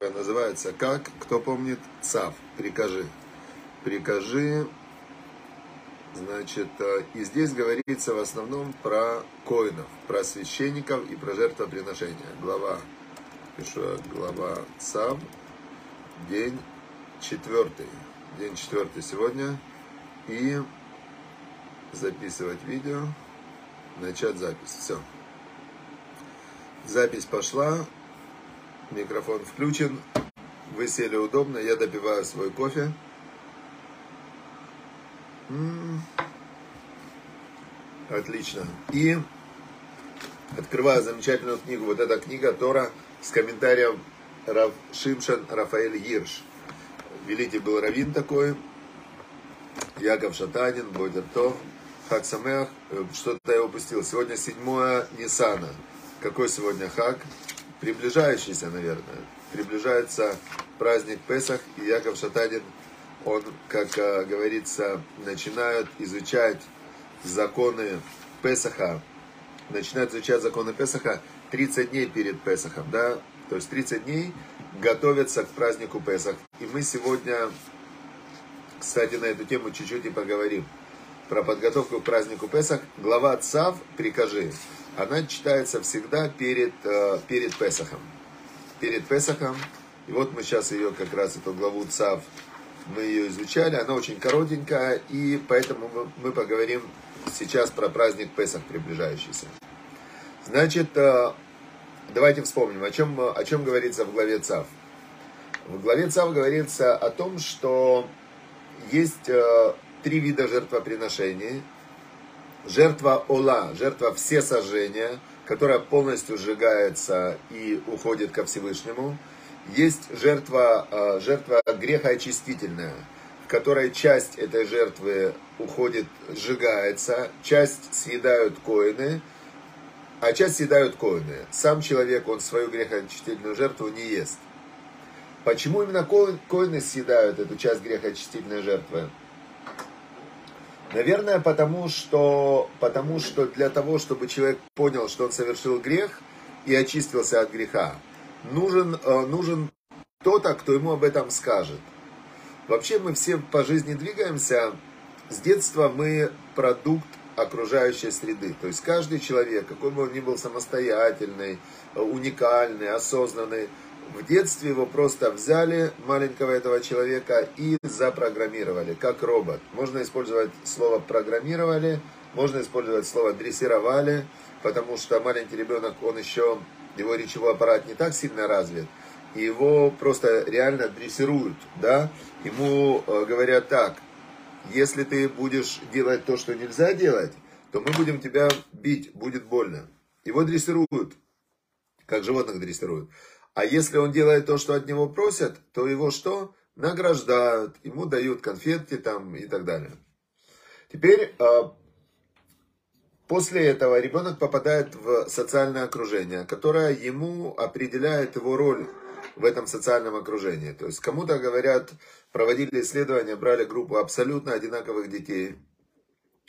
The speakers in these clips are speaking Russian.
называется «Как? Кто помнит? ЦАВ. Прикажи». Прикажи, значит, э, и здесь говорится в основном про коинов, про священников и про жертвоприношения. Глава, пишу, глава ЦАВ, день четвертый. День четвертый сегодня. И записывать видео, начать запись. Все. Запись пошла, микрофон включен, вы сели удобно, я допиваю свой кофе. Отлично. И открываю замечательную книгу. Вот эта книга Тора с комментарием Рав Шимшан Рафаэль Гирш. Великий был раввин такой, Яков Шатанин, Бодертов, Хак Самех. Что-то я упустил. Сегодня 7 Нисана. Какой сегодня Хак? Приближающийся, наверное. Приближается праздник Песах, и Яков Шатанин, он, как э, говорится, начинает изучать законы Песаха, начинает изучать законы Песаха 30 дней перед Песахом, да, то есть 30 дней готовятся к празднику Песах. И мы сегодня, кстати, на эту тему чуть-чуть и поговорим. Про подготовку к празднику Песах. Глава Цав «Прикажи» она читается всегда перед, э, перед Песахом. Перед Песахом. И вот мы сейчас ее, как раз эту главу ЦАВ, мы ее изучали. Она очень коротенькая, и поэтому мы поговорим сейчас про праздник Песах приближающийся. Значит, э, давайте вспомним, о чем, о чем говорится в главе ЦАВ. В главе ЦАВ говорится о том, что есть э, три вида жертвоприношений – жертва Ола, жертва все сожжения, которая полностью сжигается и уходит ко Всевышнему. Есть жертва, э, жертва грехоочистительная, в которой часть этой жертвы уходит, сжигается, часть съедают коины, а часть съедают коины. Сам человек, он свою грехоочистительную жертву не ест. Почему именно коины съедают эту часть грехоочистительной жертвы? Наверное, потому что, потому что для того, чтобы человек понял, что он совершил грех и очистился от греха, нужен, э, нужен кто-то, кто ему об этом скажет. Вообще мы все по жизни двигаемся. С детства мы продукт окружающей среды. То есть каждый человек, какой бы он ни был самостоятельный, уникальный, осознанный, в детстве его просто взяли, маленького этого человека, и запрограммировали, как робот. Можно использовать слово «программировали», можно использовать слово «дрессировали», потому что маленький ребенок, он еще, его речевой аппарат не так сильно развит, его просто реально дрессируют, да, ему э, говорят так, если ты будешь делать то, что нельзя делать, то мы будем тебя бить, будет больно. Его дрессируют, как животных дрессируют. А если он делает то, что от него просят, то его что? Награждают, ему дают конфетки там и так далее. Теперь а, после этого ребенок попадает в социальное окружение, которое ему определяет его роль в этом социальном окружении. То есть кому-то говорят, проводили исследования, брали группу абсолютно одинаковых детей,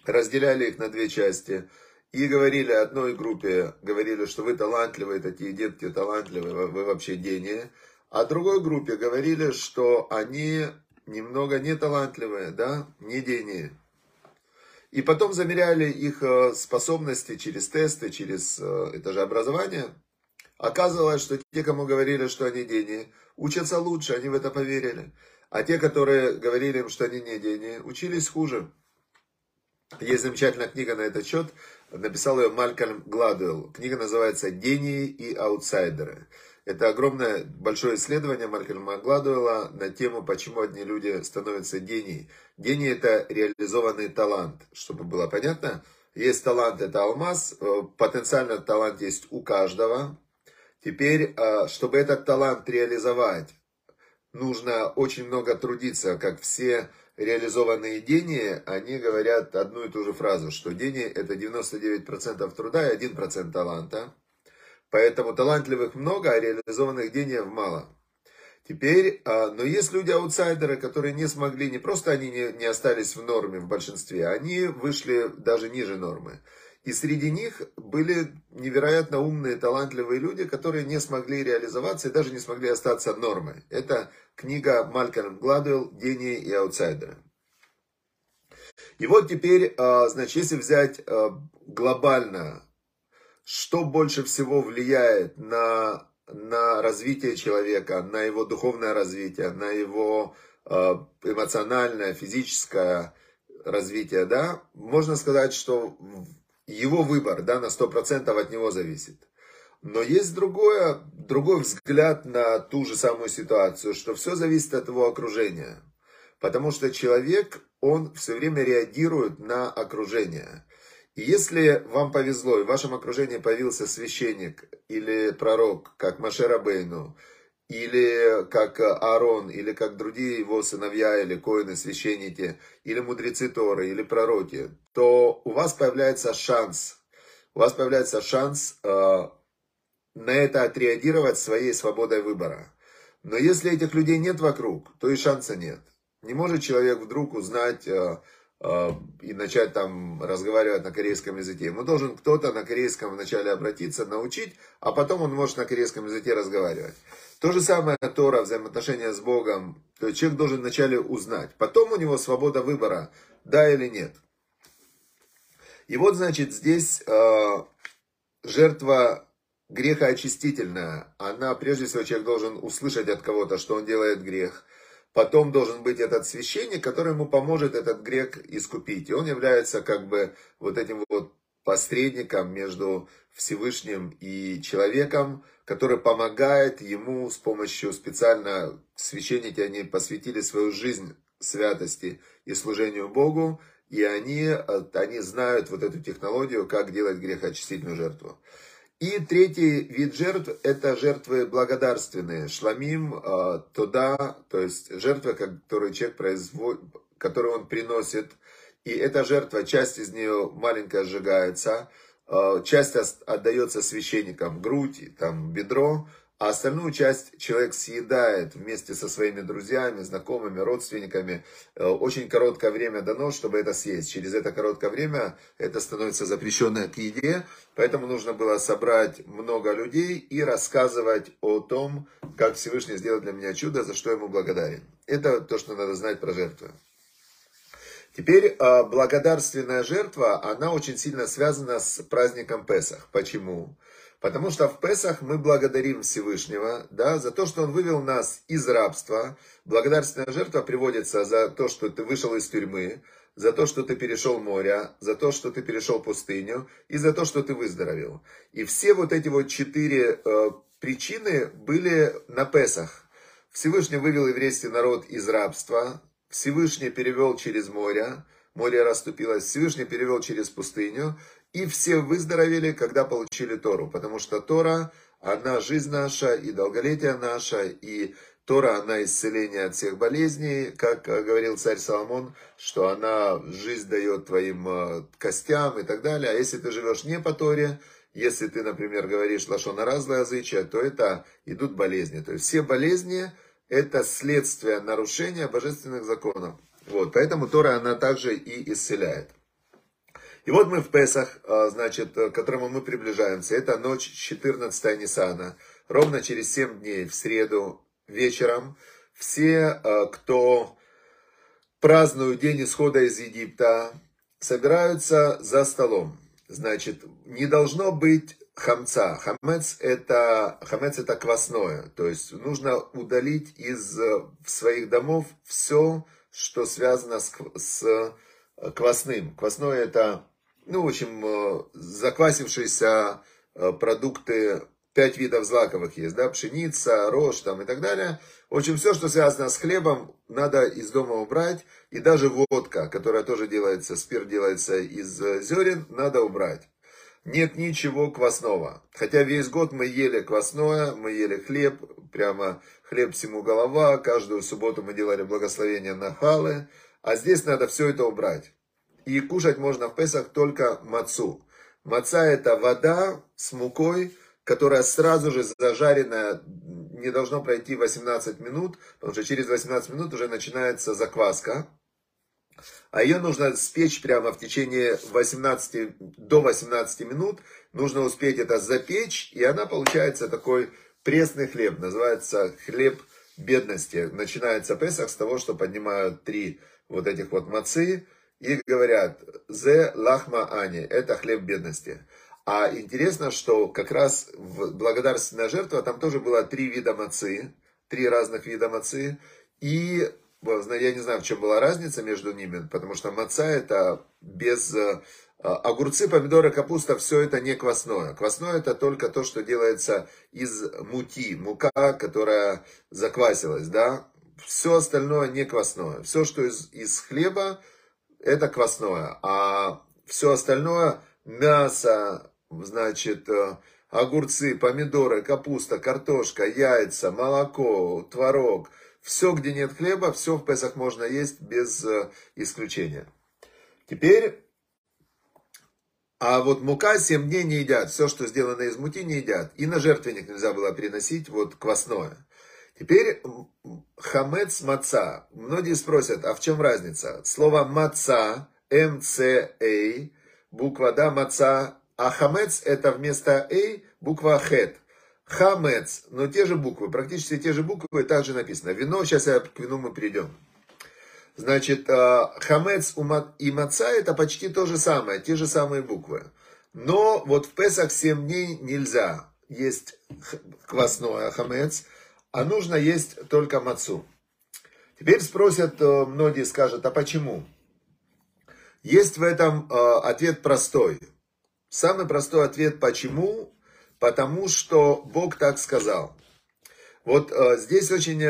разделяли их на две части – и говорили одной группе, говорили, что вы талантливые, такие детки талантливые, вы вообще гении. А другой группе говорили, что они немного не талантливые, да, не гении. И потом замеряли их э, способности через тесты, через э, это же образование. Оказывалось, что те, кому говорили, что они гении, учатся лучше, они в это поверили. А те, которые говорили им, что они не гении, учились хуже. Есть замечательная книга на этот счет, написал ее Малькольм Гладуэлл. Книга называется «Гении и аутсайдеры». Это огромное, большое исследование Малькольма Гладуэлла на тему, почему одни люди становятся генией. Гений – это реализованный талант, чтобы было понятно. Есть талант – это алмаз, э, потенциально талант есть у каждого. Теперь, э, чтобы этот талант реализовать, нужно очень много трудиться, как все реализованные гении, они говорят одну и ту же фразу, что гений это 99% труда и 1% таланта. Поэтому талантливых много, а реализованных гениев мало. Теперь, а, но есть люди-аутсайдеры, которые не смогли, не просто они не, не остались в норме в большинстве, они вышли даже ниже нормы. И среди них были невероятно умные, талантливые люди, которые не смогли реализоваться и даже не смогли остаться нормой. Это книга Малькольм Гладуэлл «Гении и аутсайдеры». И вот теперь, а, значит, если взять а, глобально, что больше всего влияет на, на развитие человека, на его духовное развитие, на его а, эмоциональное, физическое развитие, да, можно сказать, что его выбор, да, на 100% от него зависит. Но есть другое, другой взгляд на ту же самую ситуацию, что все зависит от его окружения. Потому что человек, он все время реагирует на окружение. И если вам повезло, и в вашем окружении появился священник или пророк, как Машера Бейну, или как Аарон, или как другие его сыновья, или коины, священники, или мудрецы Торы, или пророки, то у вас появляется шанс, у вас появляется шанс э, на это отреагировать своей свободой выбора. Но если этих людей нет вокруг, то и шанса нет. Не может человек вдруг узнать э, э, и начать там разговаривать на корейском языке. Ему должен кто-то на корейском вначале обратиться, научить, а потом он может на корейском языке разговаривать. То же самое Тора, взаимоотношения с Богом. То есть человек должен вначале узнать. Потом у него свобода выбора, да или нет. И вот, значит, здесь э, жертва греха очистительная. Она, прежде всего, человек должен услышать от кого-то, что он делает грех. Потом должен быть этот священник, который ему поможет этот грех искупить. И он является как бы вот этим вот посредником между Всевышним и человеком, который помогает ему с помощью специально, священники, они посвятили свою жизнь святости и служению Богу, и они, они знают вот эту технологию, как делать грехоочистительную жертву. И третий вид жертв – это жертвы благодарственные, шламим, э, туда, то есть жертвы, которые человек производит, которые он приносит, и эта жертва, часть из нее маленькая сжигается, Э, часть отдается священникам, грудь, там, бедро, а остальную часть человек съедает вместе со своими друзьями, знакомыми, родственниками. Э, очень короткое время дано, чтобы это съесть. Через это короткое время это становится запрещенное к еде, поэтому нужно было собрать много людей и рассказывать о том, как Всевышний сделал для меня чудо, за что ему благодарен. Это то, что надо знать про жертвы. Теперь а, благодарственная жертва, она очень сильно связана с праздником Песах. Почему? Потому что в Песах мы благодарим Всевышнего да, за то, что Он вывел нас из рабства. Благодарственная жертва приводится за то, что ты вышел из тюрьмы, за то, что ты перешел море, за то, что ты перешел пустыню и за то, что ты выздоровел. И все вот эти вот четыре э, причины были на Песах. Всевышний вывел еврейский народ из рабства, Всевышний перевел через море, море расступилось, Всевышний перевел через пустыню, и все выздоровели, когда получили Тору, потому что Тора, она жизнь наша, и долголетие наше, и Тора, она исцеление от всех болезней, как говорил царь Соломон, что она жизнь дает твоим э, костям и так далее. А если ты живешь не по Торе, если ты, например, говоришь лошона разное язычие, то это идут болезни. То есть все болезни, это следствие нарушения божественных законов. Вот, поэтому Тора, она также и исцеляет. И вот мы в Песах, а, значит, к которому мы приближаемся. Это ночь 14 Нисана. Ровно через 7 дней, в среду вечером, все, а, кто празднуют день исхода из Египта, собираются за столом. Значит, не должно быть хамца. Хамец это, хамец это квасное. То есть нужно удалить из э, своих домов все, что связано с, с э, квасным. Квасное это, ну, в общем, э, заквасившиеся продукты, пять видов злаковых есть, да, пшеница, рожь там и так далее. В общем, все, что связано с хлебом, надо из дома убрать. И даже водка, которая тоже делается, спирт делается из зерен, надо убрать нет ничего квасного. Хотя весь год мы ели квасное, мы ели хлеб, прямо хлеб всему голова, каждую субботу мы делали благословение на халы, а здесь надо все это убрать. И кушать можно в Песах только мацу. Маца это вода с мукой, которая сразу же зажаренная, не должно пройти 18 минут, потому что через 18 минут уже начинается закваска. а ее нужно спечь прямо в течение 18, до 18 минут. Нужно успеть это запечь, и она получается такой пресный хлеб. Называется хлеб бедности. Начинается Песах с того, что поднимают три вот этих вот мацы и говорят «Зе лахма ани» – это хлеб бедности. А интересно, что как раз в благодарственная жертва, там тоже было три вида мацы, три разных вида мацы. И я не знаю, в чем была разница между ними, потому что маца это без э, огурцы, помидоры, капуста, все это не квасное. Квасное это только то, что делается из мути, мука, которая заквасилась, да. Все остальное не квасное. Все, что из, из хлеба, это квасное. А все остальное, мясо, значит, э, огурцы, помидоры, капуста, картошка, яйца, молоко, творог – все, где нет хлеба, все в Песах можно есть без э, исключения. Теперь, а вот мука 7 дней не едят. Все, что сделано из муки, не едят. И на жертвенник нельзя было приносить вот квасное. Теперь хамец маца. Многие спросят, а в чем разница? Слово маца, МЦА, буква да, маца, а хамец это вместо А буква хет. Хамец, но те же буквы, практически те же буквы, также написано. Вино, сейчас я к вину мы перейдем. Значит, э, хамец и маца это почти то же самое, те же самые буквы. Но вот в Песах 7 дней нельзя есть квасное хамец, а нужно есть только мацу. Теперь спросят, э, многие скажут, а почему? Есть в этом э, ответ простой. Самый простой ответ, почему, потому что Бог так сказал. Вот э, здесь очень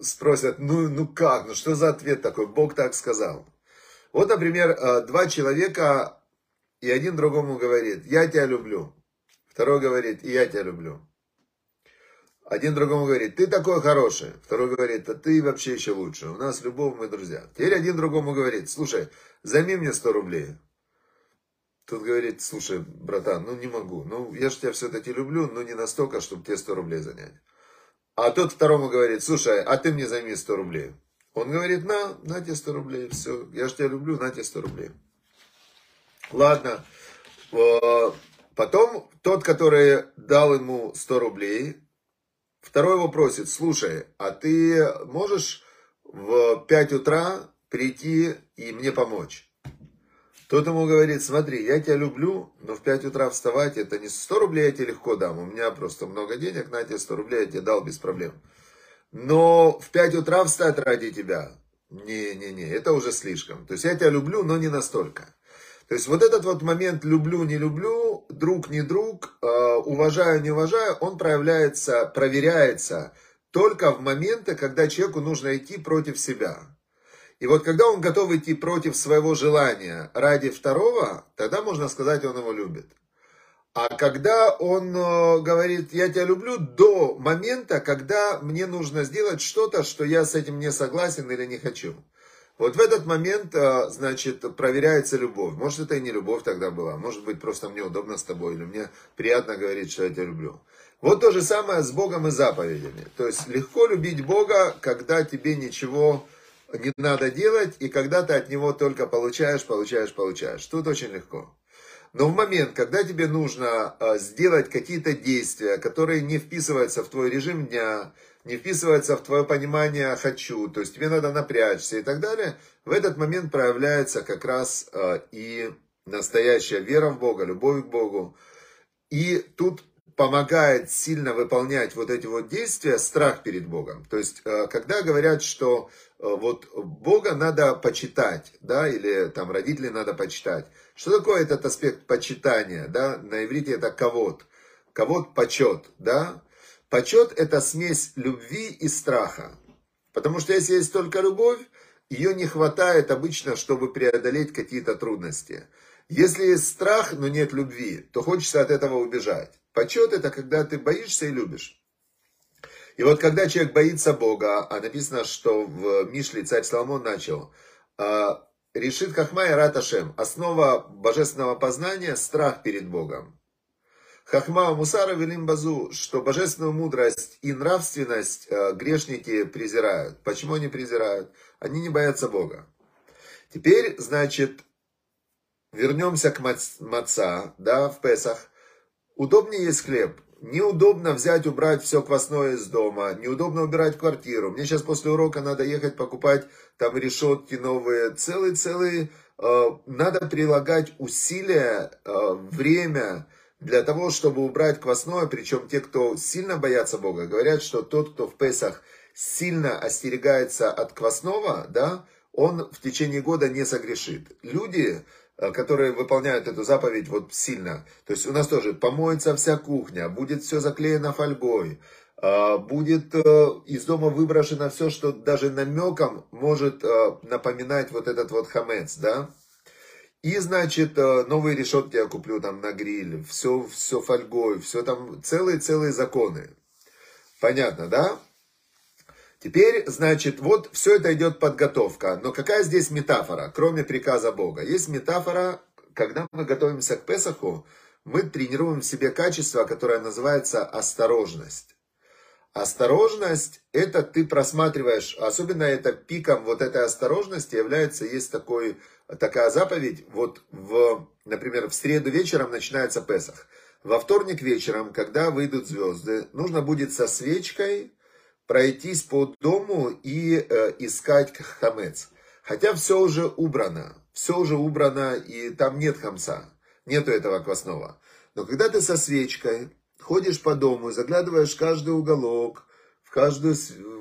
спросят, ну, ну как, ну что за ответ такой, Бог так сказал. Вот, например, два человека, и один другому говорит, я тебя люблю. Второй говорит, и я тебя люблю. Один другому говорит, ты такой хороший. Второй говорит, а ты вообще еще лучше. У нас любовь, мы друзья. Теперь один другому говорит, слушай, займи мне 100 рублей. Тут говорит, слушай, братан, ну не могу. Ну, я же тебя все-таки люблю, но не настолько, чтобы тебе 100 рублей занять. А тот второму говорит, слушай, а ты мне займи 100 рублей. Он говорит, на, на тебе 100 рублей, все, я же тебя люблю, на тебе 100 рублей. Ладно. Потом тот, который дал ему 100 рублей, второй его просит, слушай, а ты можешь в 5 утра прийти и мне помочь? Тот ему говорит, смотри, я тебя люблю, но в 5 утра вставать, это не 100 рублей я тебе легко дам, у меня просто много денег, на тебе 100 рублей я тебе дал без проблем. Но в 5 утра встать ради тебя, не-не-не, это уже слишком. То есть я тебя люблю, но не настолько. То есть вот этот вот момент люблю, не люблю, друг, не друг, э, уважаю, не уважаю, он проявляется, проверяется только в моменты, когда человеку нужно идти против себя. И вот когда он готов идти против своего желания ради второго, тогда можно сказать, он его любит. А когда он э, говорит, я тебя люблю, до момента, когда мне нужно сделать что-то, что я с этим не согласен или не хочу. Вот в этот момент, э, значит, проверяется любовь. Может, это и не любовь тогда была. Может быть, просто мне удобно с тобой, или мне приятно говорить, что я тебя люблю. Вот то же самое с Богом и заповедями. То есть, легко любить Бога, когда тебе ничего не надо делать, и когда ты от него только получаешь, получаешь, получаешь. Тут очень легко. Но в момент, когда тебе нужно а, сделать какие-то действия, которые не вписываются в твой режим дня, не вписываются в твое понимание «хочу», то есть тебе надо напрячься и так далее, в этот момент проявляется как раз а, и настоящая вера в Бога, любовь к Богу. И тут помогает сильно выполнять вот эти вот действия страх перед Богом. То есть, а, когда говорят, что Э, вот Бога надо почитать, да, или там родителей надо почитать. Что такое этот аспект почитания, да, на иврите это ковод, ковод почет, да. Почет это смесь любви и страха, потому что если есть только любовь, ее не хватает обычно, чтобы преодолеть какие-то трудности. Если есть страх, но нет любви, то хочется от этого убежать. Почет это когда ты боишься и любишь. И вот когда человек боится Бога, а написано, что в Мишле царь Соломон начал, а, решит Хахма и Раташем, основа божественного познания – страх перед Богом. Хахма Мусара Велим Базу, что божественную мудрость и нравственность а, грешники презирают. Почему они презирают? Они не боятся Бога. Теперь, значит, вернемся к маца, да, в Песах. Удобнее есть хлеб. Неудобно взять, убрать все квасное из дома. Неудобно убирать квартиру. Мне сейчас после урока надо ехать покупать там решетки новые. Целый-целый... Э, надо прилагать усилия, э, время для того, чтобы убрать квасное. Причем те, кто сильно боятся Бога, говорят, что тот, кто в Песах сильно остерегается от квасного, да, он в течение года не согрешит. Люди, Э, которые выполняют эту заповедь вот сильно. То есть у нас тоже помоется вся кухня, будет все заклеено фольгой, э, будет э, из дома выброшено все, что даже намеком может напоминать вот этот вот хамец, да. И, значит, новые решетки я куплю там на гриль, все, все фольгой, все там, целые-целые законы. Понятно, да? Теперь, значит, вот все это идет подготовка. Но какая здесь метафора, кроме приказа Бога? Есть метафора, когда мы готовимся к Песаху, мы тренируем в себе качество, которое называется осторожность. Осторожность, это ты просматриваешь, особенно это пиком вот этой осторожности является, есть такой, такая заповедь, вот в, например, в среду вечером начинается Песах. Во вторник вечером, когда выйдут звезды, нужно будет со свечкой, пройтись по дому и э, искать хамец. Хотя все уже убрано, все уже убрано, и там нет хамца, нету этого квасного. Но когда ты со свечкой ходишь по дому, заглядываешь в каждый уголок, в каждую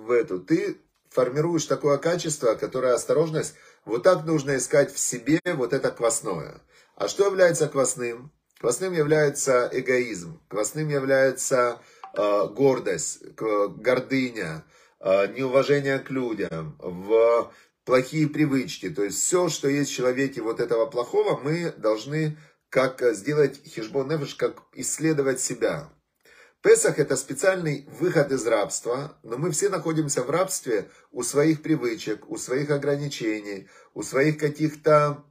в эту, ты формируешь такое качество, которое осторожность, вот так нужно искать в себе вот это квасное. А что является квасным? Квасным является эгоизм, квасным является Э, гордость, гордыня, э, неуважение к людям, в плохие привычки. То есть все, что есть в человеке вот этого плохого, мы должны как сделать хижбон нефиш, как исследовать себя. Песах это специальный выход из рабства, но мы все находимся в рабстве у своих привычек, у своих ограничений, у своих каких-то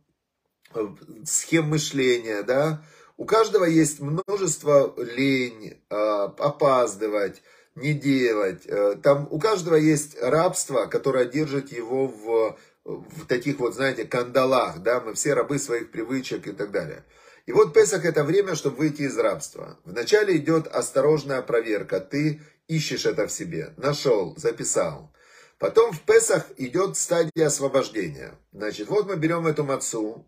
э, схем мышления, да, у каждого есть множество лень, а, опаздывать, не делать. Э, там у каждого есть рабство, которое держит его в, в таких вот, знаете, кандалах, да, мы все рабы своих привычек и так далее. И вот Песах это время, чтобы выйти из рабства. Вначале идет осторожная проверка, ты ищешь это в себе, нашел, записал. Потом в Песах идет стадия освобождения. Значит, вот мы берем эту мацу,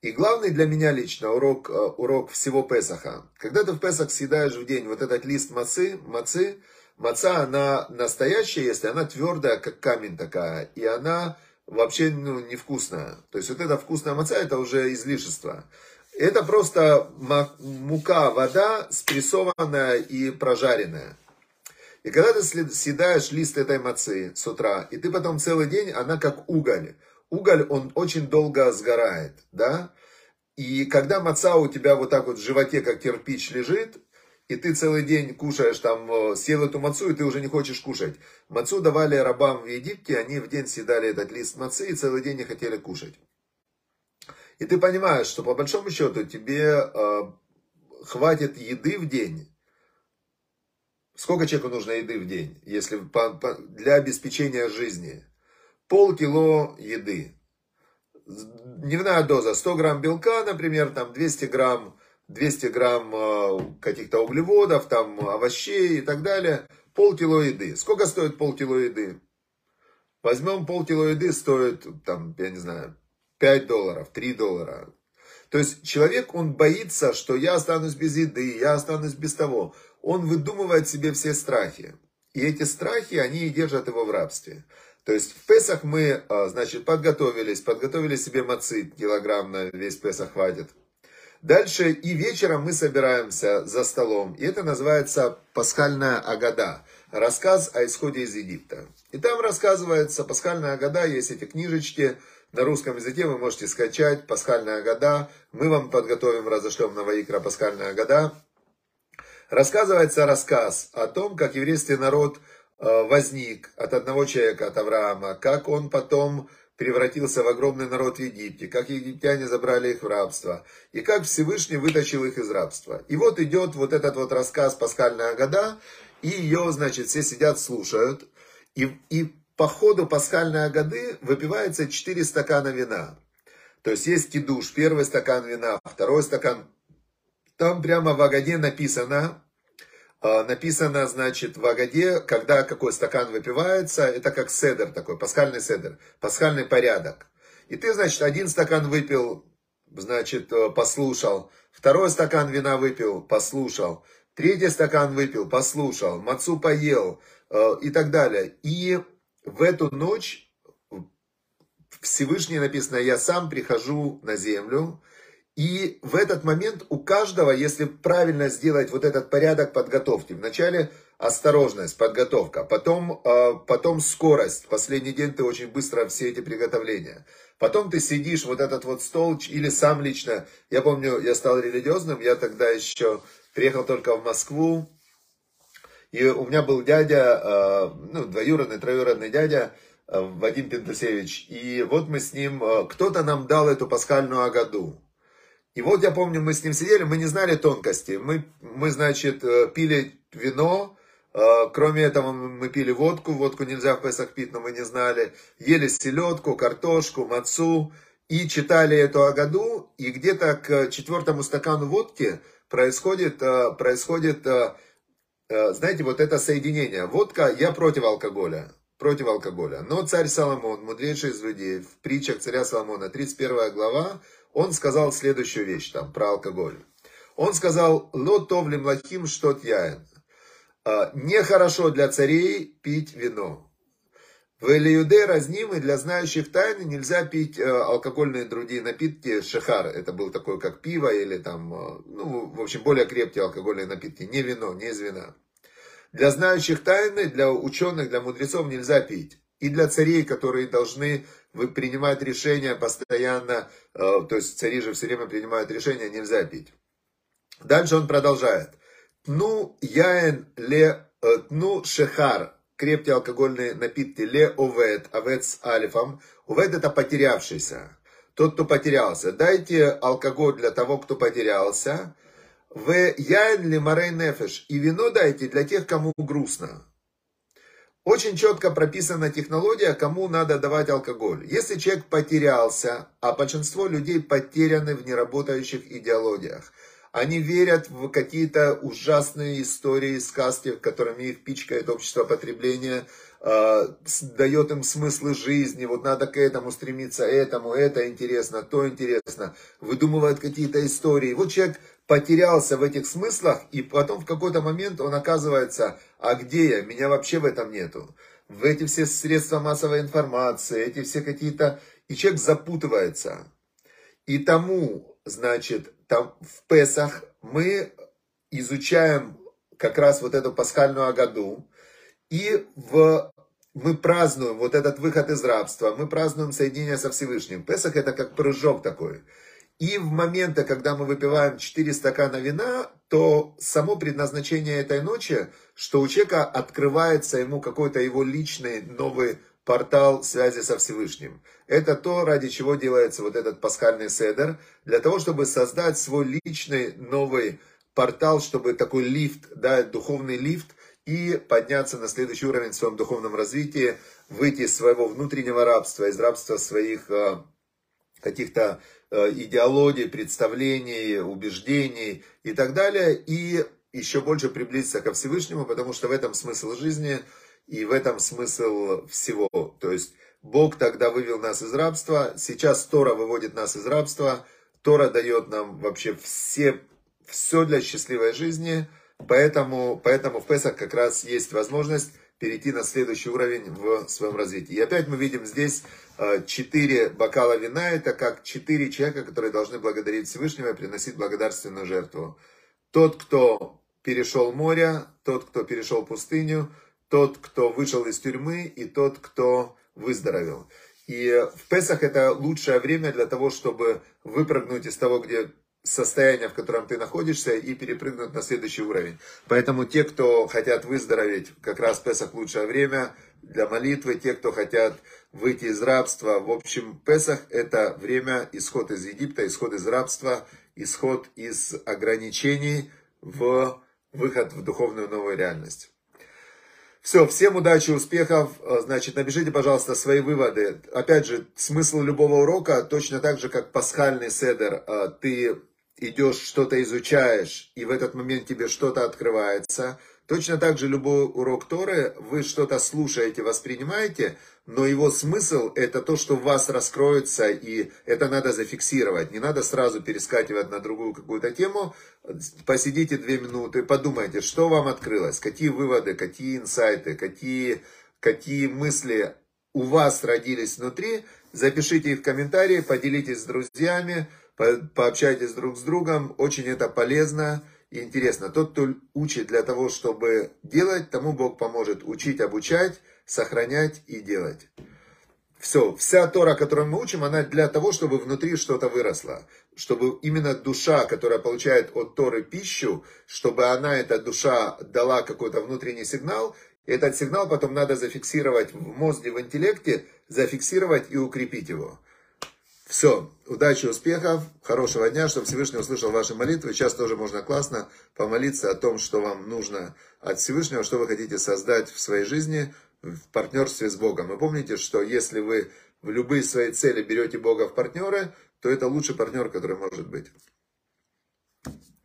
и главный для меня лично урок, э, урок всего Песаха. Когда ты в Песах съедаешь в день вот этот лист мацы, мацы, маца, она настоящая, если она твердая, как камень такая, и она вообще ну, невкусная. То есть вот эта вкусная маца, это уже излишество. Это просто мука, вода, спрессованная и прожаренная. И когда ты съедаешь лист этой мацы с утра, и ты потом целый день, она как уголь уголь, он очень долго сгорает, да? И когда маца у тебя вот так вот в животе, как кирпич лежит, и ты целый день кушаешь там, э, съел эту мацу, и ты уже не хочешь кушать. Мацу давали рабам в Египте, они в день съедали этот лист мацы и целый день не хотели кушать. И ты понимаешь, что по большому счету тебе э, хватит еды в день. Сколько человеку нужно еды в день, если по, по, для обеспечения жизни? полкило еды. Дневная доза 100 грамм белка, например, там 200 грамм, 200 грамм э, каких-то углеводов, там овощей и так далее. Полкило еды. Сколько стоит полкило еды? Возьмем полкило еды, стоит, там, я не знаю, 5 долларов, 3 доллара. То есть человек, он боится, что я останусь без еды, я останусь без того. Он выдумывает себе все страхи. И эти страхи, они и держат его в рабстве. То есть в Песах мы, а, значит, подготовились, подготовили себе мацы, килограмм на весь Песах хватит. Дальше и вечером мы собираемся за столом, и это называется пасхальная агада, рассказ о исходе из Египта. И там рассказывается пасхальная агада, есть эти книжечки, на русском языке вы можете скачать пасхальная агада, мы вам подготовим, разошлем на Ваикра пасхальная агада. Рассказывается рассказ о том, как еврейский народ – Э, возник от одного человека, от Авраама, как он потом превратился в огромный народ в Египте, как египтяне забрали их в рабство, и как Всевышний вытащил их из рабства. И вот идет вот этот вот рассказ «Пасхальная года», и ее, значит, все сидят, слушают, и, и по ходу пасхальной годы выпивается 4 стакана вина. То есть есть кидуш, первый стакан вина, второй стакан. Там прямо в Агаде написано, а, написано, значит, в Агаде, когда какой стакан выпивается, это как седер такой, пасхальный седер, пасхальный порядок. И ты, значит, один стакан выпил, значит, э, послушал, второй стакан вина выпил, послушал, третий стакан выпил, послушал, мацу поел э, и так далее. И в эту ночь Всевышний написано, я сам прихожу на землю, и в этот момент у каждого, если правильно сделать вот этот порядок подготовки, вначале осторожность, подготовка, потом, э, потом скорость, последний день ты очень быстро все эти приготовления, потом ты сидишь, вот этот вот стол, или сам лично, я помню, я стал религиозным, я тогда еще приехал только в Москву, и у меня был дядя, э, ну, двоюродный, троюродный дядя, э, Вадим Пентусевич, и вот мы с ним, кто-то нам дал эту пасхальную агаду, и вот я помню, мы с ним сидели, мы не знали тонкости. Мы, мы значит, э, пили вино, э, кроме этого мы пили водку, водку нельзя в Песах пить, но мы не знали. Ели селедку, картошку, мацу и читали эту Агаду. И где-то к четвертому стакану водки происходит, э, происходит, знаете, вот это соединение. Водка, я против алкоголя против алкоголя. Но царь Соломон, мудрейший из людей, в притчах царя Соломона, 31 глава, он сказал следующую вещь там про алкоголь. Он сказал, лотов лимлахим штот яин. «А, нехорошо для царей пить вино. В Элиуде разнимы для знающих тайны нельзя пить э, алкогольные другие напитки. Шехар, это был такой, как пиво или там, э, ну, в общем, более крепкие алкогольные напитки. Не вино, не из вина. Для знающих тайны, для ученых, для мудрецов нельзя пить. И для царей, которые должны принимать решения постоянно, э, то есть цари же все время принимают решения, нельзя пить. Дальше он продолжает. Тну яен ле, э, тну шехар, крепкие алкогольные напитки, ле овет, овет с алифом. Овет это потерявшийся, тот, кто потерялся. Дайте алкоголь для того, кто потерялся, в яин ли марей нефеш. И вино дайте для тех, кому грустно. Очень четко прописана технология, кому надо давать алкоголь. Если человек потерялся, а большинство людей потеряны в неработающих идеологиях, они верят в какие-то ужасные истории, сказки, которыми их пичкает общество потребления, э, дает им смыслы жизни, вот надо к этому стремиться, этому, это интересно, то интересно, выдумывают какие-то истории. Вот человек потерялся в этих смыслах, и потом в какой-то момент он оказывается, а где я? Меня вообще в этом нету. В эти все средства массовой информации, эти все какие-то... И человек запутывается. И тому, значит, там в Песах мы изучаем как раз вот эту пасхальную Агаду, и в, мы празднуем вот этот выход из рабства, мы празднуем соединение со Всевышним. Песах это как прыжок такой. И в моменты, когда мы выпиваем 4 стакана вина, то само предназначение этой ночи, что у человека открывается ему какой-то его личный новый портал связи со Всевышним. Это то, ради чего делается вот этот пасхальный седер, для того, чтобы создать свой личный новый портал, чтобы такой лифт, да, духовный лифт, и подняться на следующий уровень в своем духовном развитии, выйти из своего внутреннего рабства, из рабства своих а, каких-то идеологий, представлений, убеждений и так далее, и еще больше приблизиться ко Всевышнему, потому что в этом смысл жизни и в этом смысл всего. То есть Бог тогда вывел нас из рабства, сейчас Тора выводит нас из рабства, Тора дает нам вообще все, все для счастливой жизни, поэтому, поэтому в Песах как раз есть возможность перейти на следующий уровень в своем развитии. И опять мы видим здесь Э, четыре бокала вина, это как четыре человека, которые должны благодарить Всевышнего и приносить благодарственную жертву. Тот, кто перешел море, тот, кто перешел пустыню, тот, кто вышел из тюрьмы и тот, кто выздоровел. И в Песах это лучшее время для того, чтобы выпрыгнуть из того, где состояние, в котором ты находишься, и перепрыгнуть на следующий уровень. Поэтому те, кто хотят выздороветь, как раз Песах лучшее время для молитвы, те, кто хотят выйти из рабства. В общем, Песах это время исход из Египта, исход из рабства, исход из ограничений в выход в духовную новую реальность. Все, всем удачи, успехов. Значит, напишите, пожалуйста, свои выводы. Опять же, смысл любого урока, точно так же, как пасхальный седер, ты идешь, что-то изучаешь, и в этот момент тебе что-то открывается. Точно так же любой урок Торы, вы что-то слушаете, воспринимаете, но его смысл это то, что в вас раскроется, и это надо зафиксировать. Не надо сразу перескакивать на другую какую-то тему. Посидите две минуты, подумайте, что вам открылось, какие выводы, какие инсайты, какие, какие мысли у вас родились внутри. Запишите их в комментарии, поделитесь с друзьями пообщайтесь друг с другом, очень это полезно и интересно. Тот, кто учит для того, чтобы делать, тому Бог поможет учить, обучать, сохранять и делать. Все, вся Тора, которую мы учим, она для того, чтобы внутри что-то выросло. Чтобы именно душа, которая получает от Торы пищу, чтобы она, эта душа, дала какой-то внутренний сигнал, и этот сигнал потом надо зафиксировать в мозге, в интеллекте, зафиксировать и укрепить его. Все, удачи, успехов, хорошего дня, чтобы Всевышний услышал ваши молитвы. Сейчас тоже можно классно помолиться о том, что вам нужно от Всевышнего, что вы хотите создать в своей жизни в партнерстве с Богом. И помните, что если вы в любые свои цели берете Бога в партнеры, то это лучший партнер, который может быть.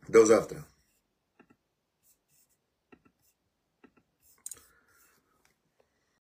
До завтра.